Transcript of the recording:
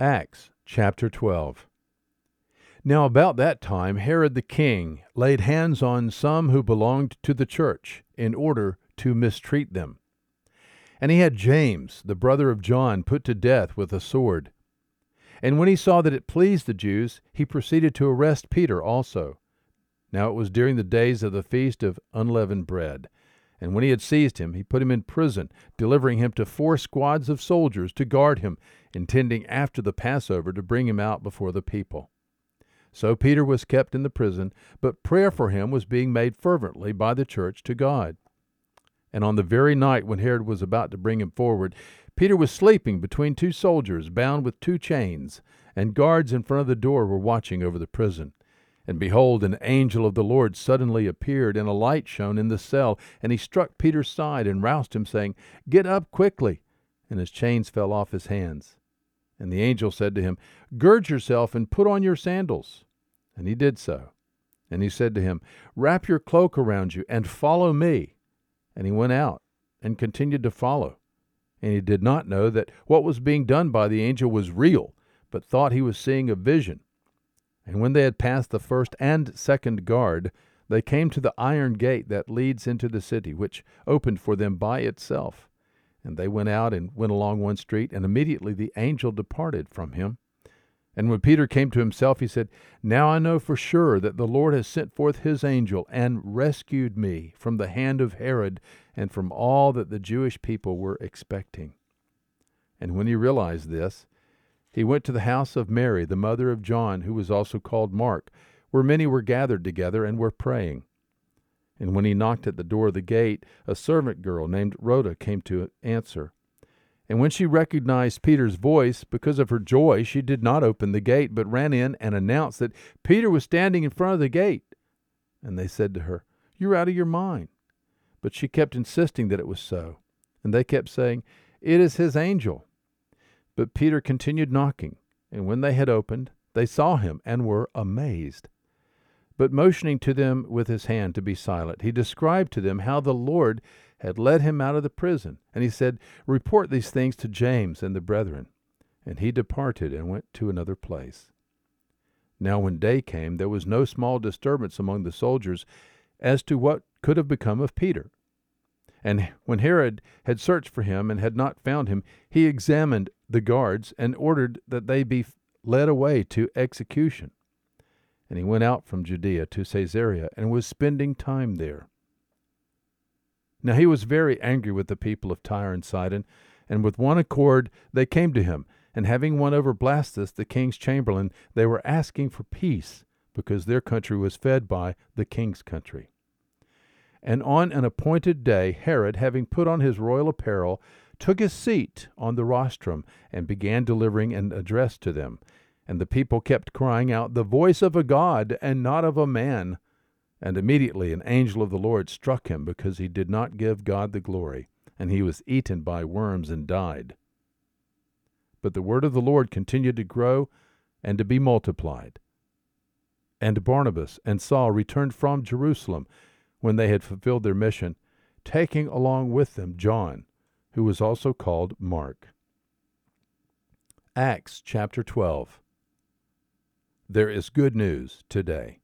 Acts chapter 12. Now, about that time, Herod the king laid hands on some who belonged to the church in order to mistreat them. And he had James, the brother of John, put to death with a sword. And when he saw that it pleased the Jews, he proceeded to arrest Peter also. Now it was during the days of the feast of unleavened bread. And when he had seized him, he put him in prison, delivering him to four squads of soldiers to guard him, intending after the Passover to bring him out before the people. So Peter was kept in the prison, but prayer for him was being made fervently by the church to God. And on the very night when Herod was about to bring him forward, Peter was sleeping between two soldiers, bound with two chains, and guards in front of the door were watching over the prison. And behold, an angel of the Lord suddenly appeared, and a light shone in the cell. And he struck Peter's side and roused him, saying, Get up quickly. And his chains fell off his hands. And the angel said to him, Gird yourself and put on your sandals. And he did so. And he said to him, Wrap your cloak around you and follow me. And he went out and continued to follow. And he did not know that what was being done by the angel was real, but thought he was seeing a vision. And when they had passed the first and second guard, they came to the iron gate that leads into the city, which opened for them by itself. And they went out and went along one street, and immediately the angel departed from him. And when Peter came to himself, he said, Now I know for sure that the Lord has sent forth his angel and rescued me from the hand of Herod and from all that the Jewish people were expecting. And when he realized this, he went to the house of Mary, the mother of John, who was also called Mark, where many were gathered together and were praying. And when he knocked at the door of the gate, a servant girl named Rhoda came to answer. And when she recognized Peter's voice, because of her joy, she did not open the gate, but ran in and announced that Peter was standing in front of the gate. And they said to her, You're out of your mind. But she kept insisting that it was so. And they kept saying, It is his angel. But Peter continued knocking, and when they had opened, they saw him and were amazed. But motioning to them with his hand to be silent, he described to them how the Lord had led him out of the prison. And he said, Report these things to James and the brethren. And he departed and went to another place. Now, when day came, there was no small disturbance among the soldiers as to what could have become of Peter. And when Herod had searched for him and had not found him, he examined the guards and ordered that they be led away to execution. And he went out from Judea to Caesarea and was spending time there. Now he was very angry with the people of Tyre and Sidon, and with one accord they came to him. And having won over Blastus, the king's chamberlain, they were asking for peace, because their country was fed by the king's country. And on an appointed day, Herod, having put on his royal apparel, took his seat on the rostrum and began delivering an address to them. And the people kept crying out, The voice of a God and not of a man. And immediately an angel of the Lord struck him because he did not give God the glory, and he was eaten by worms and died. But the word of the Lord continued to grow and to be multiplied. And Barnabas and Saul returned from Jerusalem when they had fulfilled their mission, taking along with them John, who was also called Mark. Acts chapter 12. There is good news today.